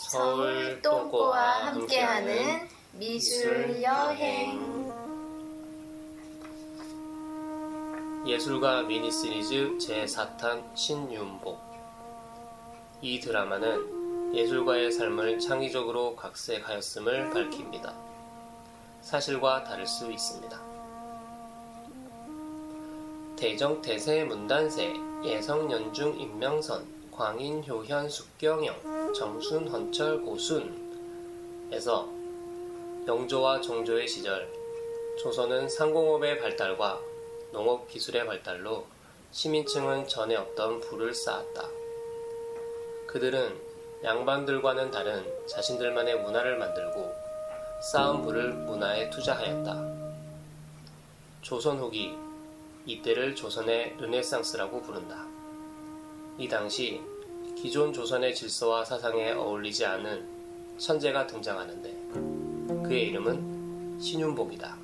서울 똥꼬와 함께하는 미술 여행. 예술가 미니 시리즈 제4탄 신윤복. 이 드라마는 예술가의 삶을 창의적으로 각색하였음을 밝힙니다. 사실과 다를 수 있습니다. 대정 대세 문단세 예성 연중 임명선 광인 효현 숙경영 정순 헌철 고순에서 영조와 정조의 시절 조선은 상공업의 발달과 농업 기술의 발달로 시민층은 전에 없던 부를 쌓았다. 그들은 양반들과는 다른 자신들만의 문화를 만들고 쌓은 부를 문화에 투자하였다. 조선 후기 이때를 조선의 르네상스라고 부른다. 이 당시 기존 조선의 질서와 사상에 어울리지 않은 천재가 등장하는데 그의 이름은 신윤복이다.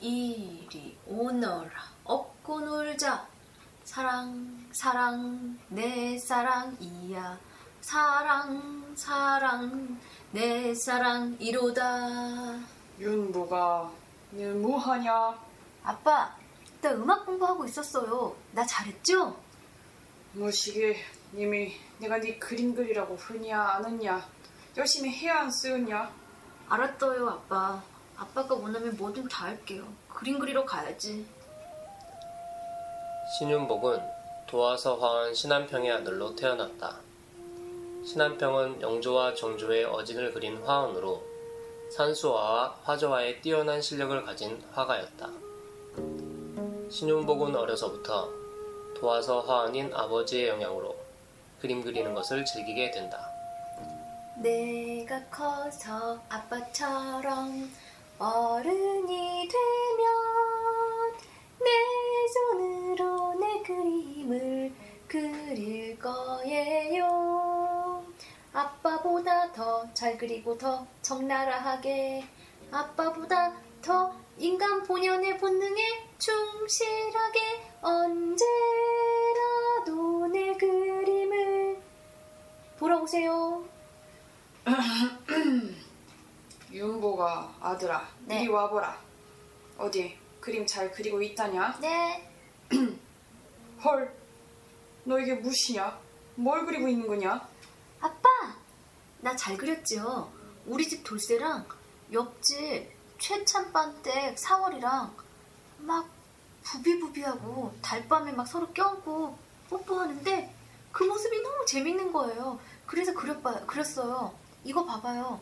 이리 오너라 업고 놀자 사랑 사랑 내 사랑이야 사랑 사랑 내 사랑이로다 윤보가 너 뭐하냐? 아빠 나 음악 공부하고 있었어요 나 잘했죠? 뭐시게 님이 내가 네 그림 그리라고 흔히야 아느냐? 열심히 해야 안 쓰였냐? 알았어요 아빠 아빠가 원하면 뭐든 다 할게요 그림 그리러 가야지 신윤복은 도화서 화원 신한평의 아들로 태어났다. 신한평은 영조와 정조의 어진을 그린 화원으로 산수화와 화조화에 뛰어난 실력을 가진 화가였다. 신윤복은 어려서부터 도화서 화원인 아버지의 영향으로 그림 그리는 것을 즐기게 된다. 내가 커서 아빠처럼 어른이 되면 내 손으로 내 그림을 그릴 거예요. 아빠보다 더 잘 그리고 더 적나라하게 아빠보다 더 인간 본연의 본능에 충실하게 언제라도 내 그림을 보러 오세요. 윤보가 아들아 네. 이리 와보라. 어디 그림 잘 그리고 있다냐? 네. 헐, 너 이게 무엇이냐? 뭘 그리고 있는 거냐? 아빠! 나 잘 그렸지요. 우리 집 돌쇠랑 옆집 최찬반댁 사월이랑 막 부비부비하고 달밤에 막 서로 껴안고 뽀뽀하는데 그 모습이 너무 재밌는 거예요. 그래서 그렸봐, 그렸어요. 이거 봐봐요.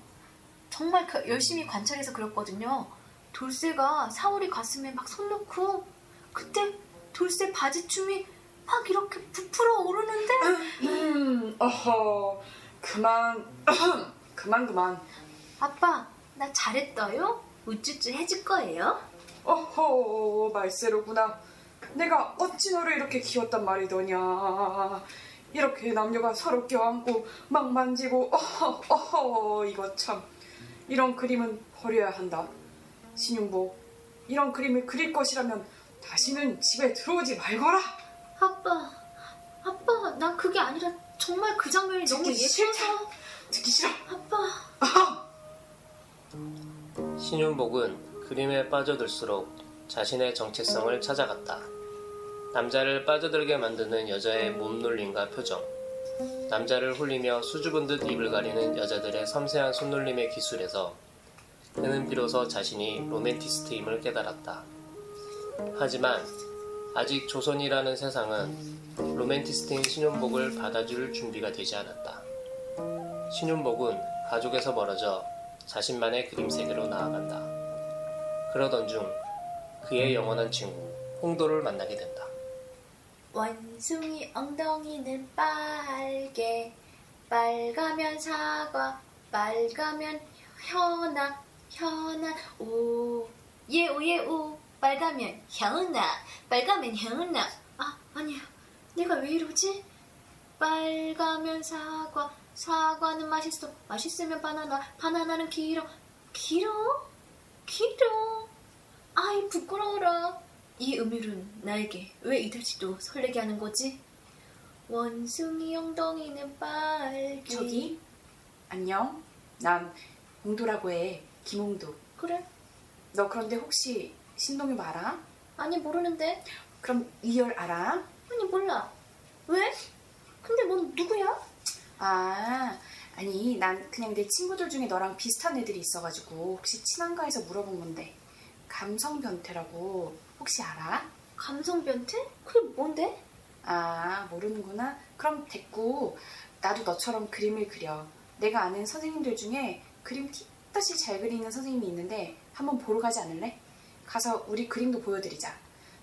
정말 그- 열심히 관찰해서 그렸거든요. 돌쇠가 사월이 가슴에 막 손 놓고 그때 돌쇠 바지춤이 막 이렇게 부풀어 오르는데 음, 어허, 그만, 그만 그만. 아빠, 나 잘했어요? 우쭈쭈 해줄 거예요? 어허, 말세로구나. 내가 어찌 너를 이렇게 키웠단 말이더냐. 이렇게 남녀가 서로 껴안고 막 만지고 어허 어허 이거 참 이런 그림은 버려야 한다. 신윤복 이런 그림을 그릴 것이라면 다시는 집에 들어오지 말거라. 아빠, 아빠, 나 그게 아니라 정말 그 장면이 너무 예뻐서. 듣기 싫어. 아빠, 신윤복은 그림에 빠져들수록 자신의 정체성을 찾아갔다. 남자를 빠져들게 만드는 여자의 몸놀림과 표정, 남자를 홀리며 수줍은 듯 입을 가리는 여자들의 섬세한 손놀림의 기술에서 그는 비로소 자신이 로맨티스트임을 깨달았다. 하지만 아직 조선이라는 세상은 로맨티스트인 신윤복을 받아줄 준비가 되지 않았다. 신윤복은 가족에서 멀어져 자신만의 그림 세계로 나아간다. 그러던 중 그의 영원한 친구 홍도를 만나게 된다. 원숭이 엉덩이는 빨개. 빨가면 사과, 빨가면 현아, 현아, 오. 예우, 예우. 빨가면 현아, 빨가면 현아. 아, 아니야. 내가 왜 이러지? 빨가면 사과, 사과는 맛있어. 맛있으면 바나나, 바나나는 길어. 길어? 길어. 아이, 부끄러워라. 이 음율은 나에게 왜 이다지도 설레게 하는 거지? 원숭이 엉덩이는 빨개. 저기 안녕. 난 옹도라고 해. 김옹도. 그래? 너 그런데 혹시 신동엽 알아? 아니 모르는데. 그럼 이열 알아? 아니 몰라. 왜? 근데 넌 누구야? 아, 아니, 난 그냥 내 친구들 중에 너랑 비슷한 애들이 있어가지고 혹시 친한가 해서 물어본 건데 감성 변태라고 혹시 알아? 감성 변태? 그게 뭔데? 아, 모르는구나. 그럼 됐고 나도 너처럼 그림을 그려. 내가 아는 선생님들 중에 그림 팁다시 잘 그리는 선생님이 있는데 한번 보러 가지 않을래? 가서 우리 그림도 보여드리자.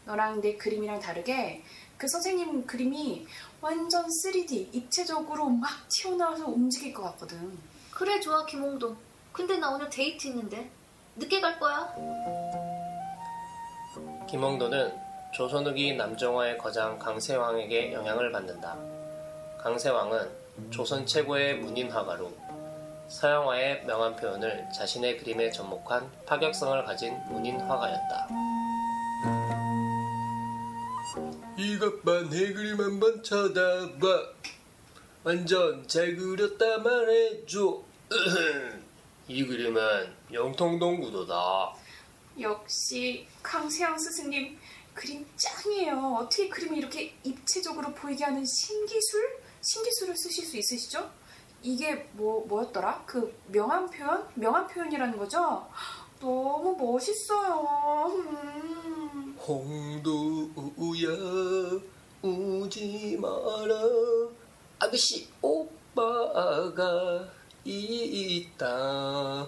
너랑 내 그림이랑 다르게 그 선생님 그림이 완전 3D 입체적으로 막 튀어나와서 움직일 것 같거든. 그래 좋아 김홍도. 근데 나 오늘 데이트 있는데 늦게 갈 거야. 김홍도는 조선 후기 남정화의 거장 강세왕에게 영향을 받는다. 강세왕은 조선 최고의 문인 화가로 서양화의 명한 표현을 자신의 그림에 접목한 파격성을 가진 문인 화가였다. 이것 봐, 내 그림 한번 쳐다봐. 완전 잘 그렸다 말해줘. 이 그림은 영통동 구도다. 역시 강세영 스승님 그림 짱이에요. 어떻게 그림을 이렇게 입체적으로 보이게 하는 신기술? 신기술을 쓰실 수 있으시죠? 이게 뭐 뭐였더라? 그 명암 표현? 명암 표현이라는 거죠? 너무 멋있어요. 음. 홍도우야 우지 마라 아저씨 오빠가 있다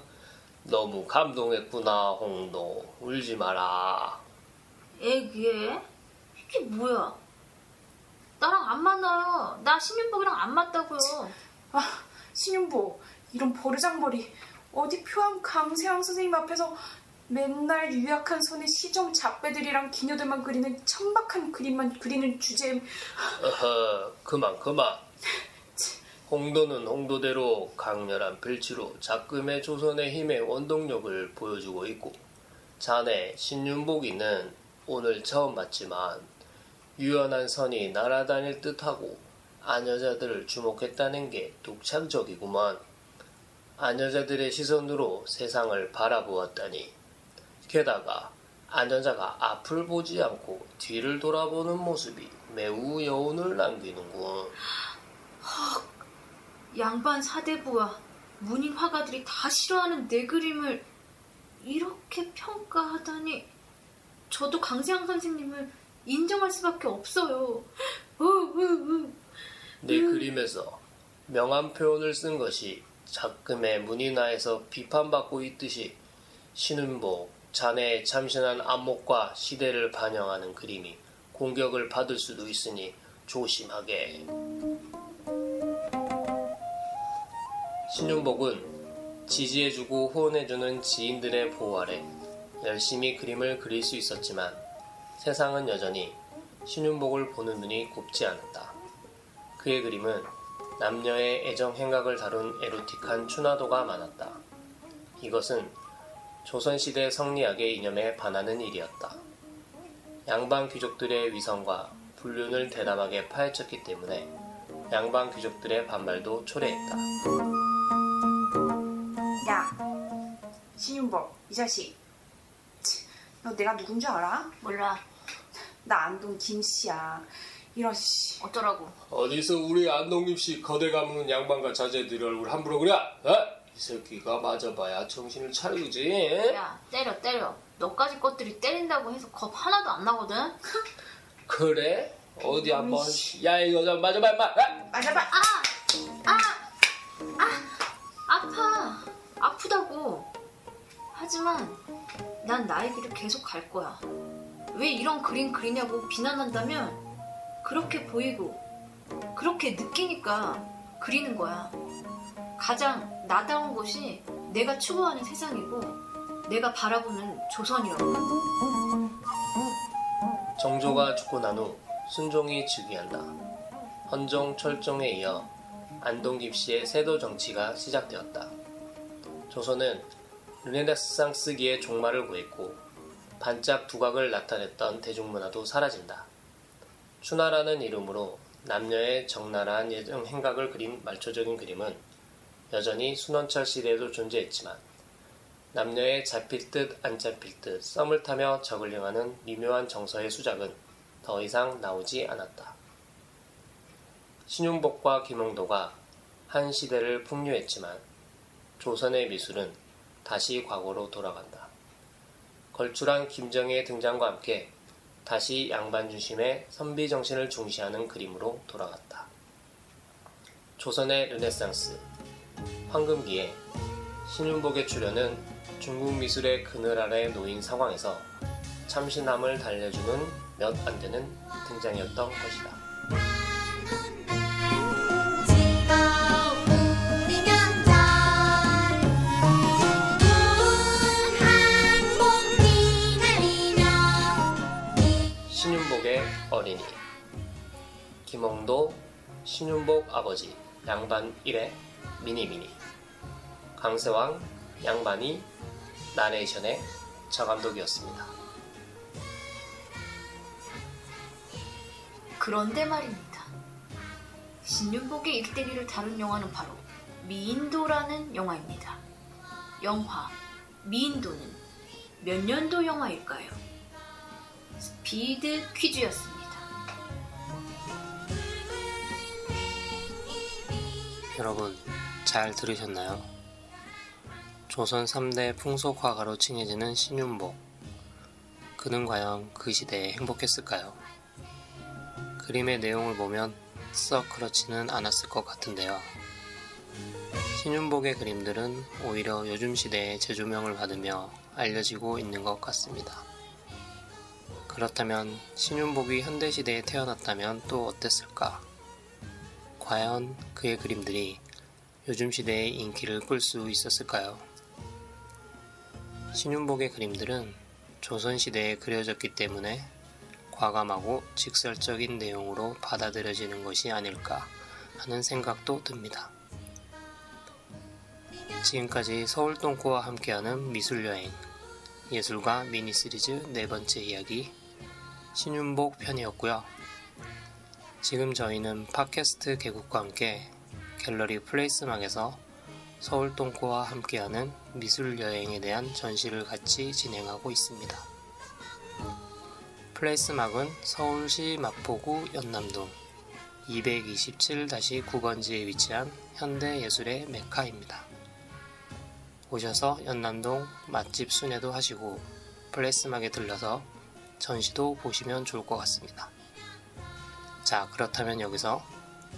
너무 감동했구나 홍도 울지 마라 애기에? 이게 뭐야? 나랑 안 맞나요? 나 신윤복이랑 안 맞다고요. 아, 신윤보 이런 버르장머리 어디 표암 강세영 선생님 앞에서 맨날 유약한 손에 시정 잡배들이랑 기녀들만 그리는 천박한 그림만 그리는 주제에 어허 그만 그만. 홍도는 홍도대로 강렬한 필치로 작금의 조선의 힘의 원동력을 보여주고 있고 자네 신윤복이는 오늘 처음 봤지만 유연한 선이 날아다닐 듯하고 아녀자들을 주목했다는 게 독창적이구만 아녀자들의 시선으로 세상을 바라보았다니 게다가 아녀자가 앞을 보지 않고 뒤를 돌아보는 모습이 매우 여운을 남기는군 양반 사대부와 문인 화가들이 다 싫어하는 내 그림을 이렇게 평가하다니 저도 강세양 선생님을 인정할 수밖에 없어요. 어, 어, 어. 내 그림에서 명암 표현을 쓴 것이 작금의 문인화에서 비판받고 있듯이 신은복, 자네의 참신한 안목과 시대를 반영하는 그림이 공격을 받을 수도 있으니 조심하게. 신윤복은 지지해주고 후원해주는 지인들의 보호 아래 열심히 그림을 그릴 수 있었지만 세상은 여전히 신윤복을 보는 눈이 곱지 않았다. 그의 그림은 남녀의 애정 행각을 다룬 에로틱한 추나도가 많았다. 이것은 조선시대 성리학의 이념에 반하는 일이었다. 양반 귀족들의 위선과 불륜을 대담하게 파헤쳤기 때문에 양반 귀족들의 반발도 초래했다. 야 신윤복 이 자식 치, 너 내가 누군지 알아? 몰라. 나 안동 김씨야 이런 씨 어쩌라고. 어디서 우리 안동 김 씨 거대 가문 양반과 자제들이 얼굴 함부로 그래? 어? 이 새끼가 맞아봐야 정신을 차리지. 야 때려 때려. 너까지 것들이 때린다고 해서 겁 하나도 안 나거든. 그래? 어디 한번 야 이거 좀 맞아봐 임마. 아! 맞아봐 아! 아! 아! 아파. 아프다고. 하지만 난 나의 길을 계속 갈 거야. 왜 이런 그림 그리냐고 비난한다면 그렇게 보이고 그렇게 느끼니까 그리는 거야. 가장 나다운 것이 내가 추구하는 세상이고 내가 바라보는 조선이라고. 정조가 죽고 난 후 순종이 즉위한다. 헌종 철종에 이어 안동 김 씨의 세도 정치가 시작되었다. 조선은 르네상스 기의 종말을 구했고 반짝 두각을 나타냈던 대중문화도 사라진다. 추나라는 이름으로 남녀의 적나라한 예정 행각을 그린 말초적인 그림은 여전히 순원철 시대에도 존재했지만 남녀의 잡힐 듯 안 잡힐 듯 썸을 타며 저글링하는 미묘한 정서의 수작은 더 이상 나오지 않았다. 신윤복과 김홍도가 한 시대를 풍류했지만 조선의 미술은 다시 과거로 돌아간다. 걸출한 김정희의 등장과 함께 다시 양반 중심의 선비 정신을 중시하는 그림으로 돌아갔다. 조선의 르네상스, 황금기에 신윤복의 출현은 중국 미술의 그늘 아래 놓인 상황에서 참신함을 달래주는 몇 안 되는 등장이었던 것이다. 김홍도 신윤복 아버지 양반 1의 미니미니 강세왕 양반이 나레이션의 저감독이었습니다. 그런데 말입니다. 신윤복의 일대기를 다룬 영화는 바로 미인도라는 영화입니다. 영화 미인도는 몇 년도 영화일까요? 스피드 퀴즈였습니다. 여러분 잘 들으셨나요? 조선 3대 풍속화가로 칭해지는 신윤복. 그는 과연 그 시대에 행복했을까요? 그림의 내용을 보면 썩 그렇지는 않았을 것 같은데요. 신윤복의 그림들은 오히려 요즘 시대에 재조명을 받으며 알려지고 있는 것 같습니다. 그렇다면 신윤복이 현대 시대에 태어났다면 또 어땠을까? 과연 그의 그림들이 요즘 시대의 인기를 끌 수 있었을까요? 신윤복의 그림들은 조선시대에 그려졌기 때문에 과감하고 직설적인 내용으로 받아들여지는 것이 아닐까 하는 생각도 듭니다. 지금까지 서울동구와 함께하는 미술여행, 예술가 미니 시리즈 네 번째 이야기, 신윤복 편이었고요. 지금 저희는 팟캐스트 개국과 함께 갤러리 플레이스막에서 서울 똥꼬와 함께하는 미술 여행에 대한 전시를 같이 진행하고 있습니다. 플레이스막은 서울시 마포구 연남동 227-9번지에 위치한 현대예술의 메카입니다. 오셔서 연남동 맛집 순회도 하시고 플레이스막에 들러서 전시도 보시면 좋을 것 같습니다. 자, 그렇다면 여기서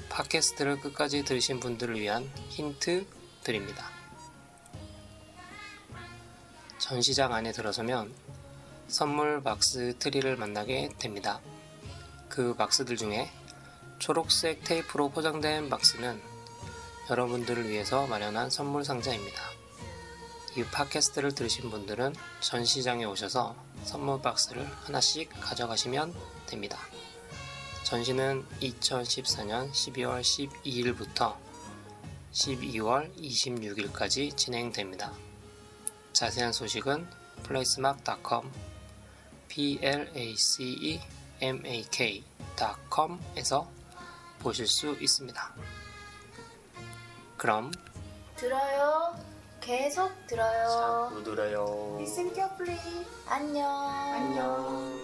팟캐스트를 끝까지 들으신 분들을 위한 힌트 드립니다. 전시장 안에 들어서면 선물 박스 트리를 만나게 됩니다. 그 박스들 중에 초록색 테이프로 포장된 박스는 여러분들을 위해서 마련한 선물 상자입니다. 이 팟캐스트를 들으신 분들은 전시장에 오셔서 선물 박스를 하나씩 가져가시면 됩니다. 전시는 2014년 12월 12일부터 12월 26일까지 진행됩니다. 자세한 소식은 placemark.com placemak.com에서 보실 수 있습니다. 그럼 들어요. 계속 자, 들어요. 물들어요. Listen carefully. 안녕. 안녕.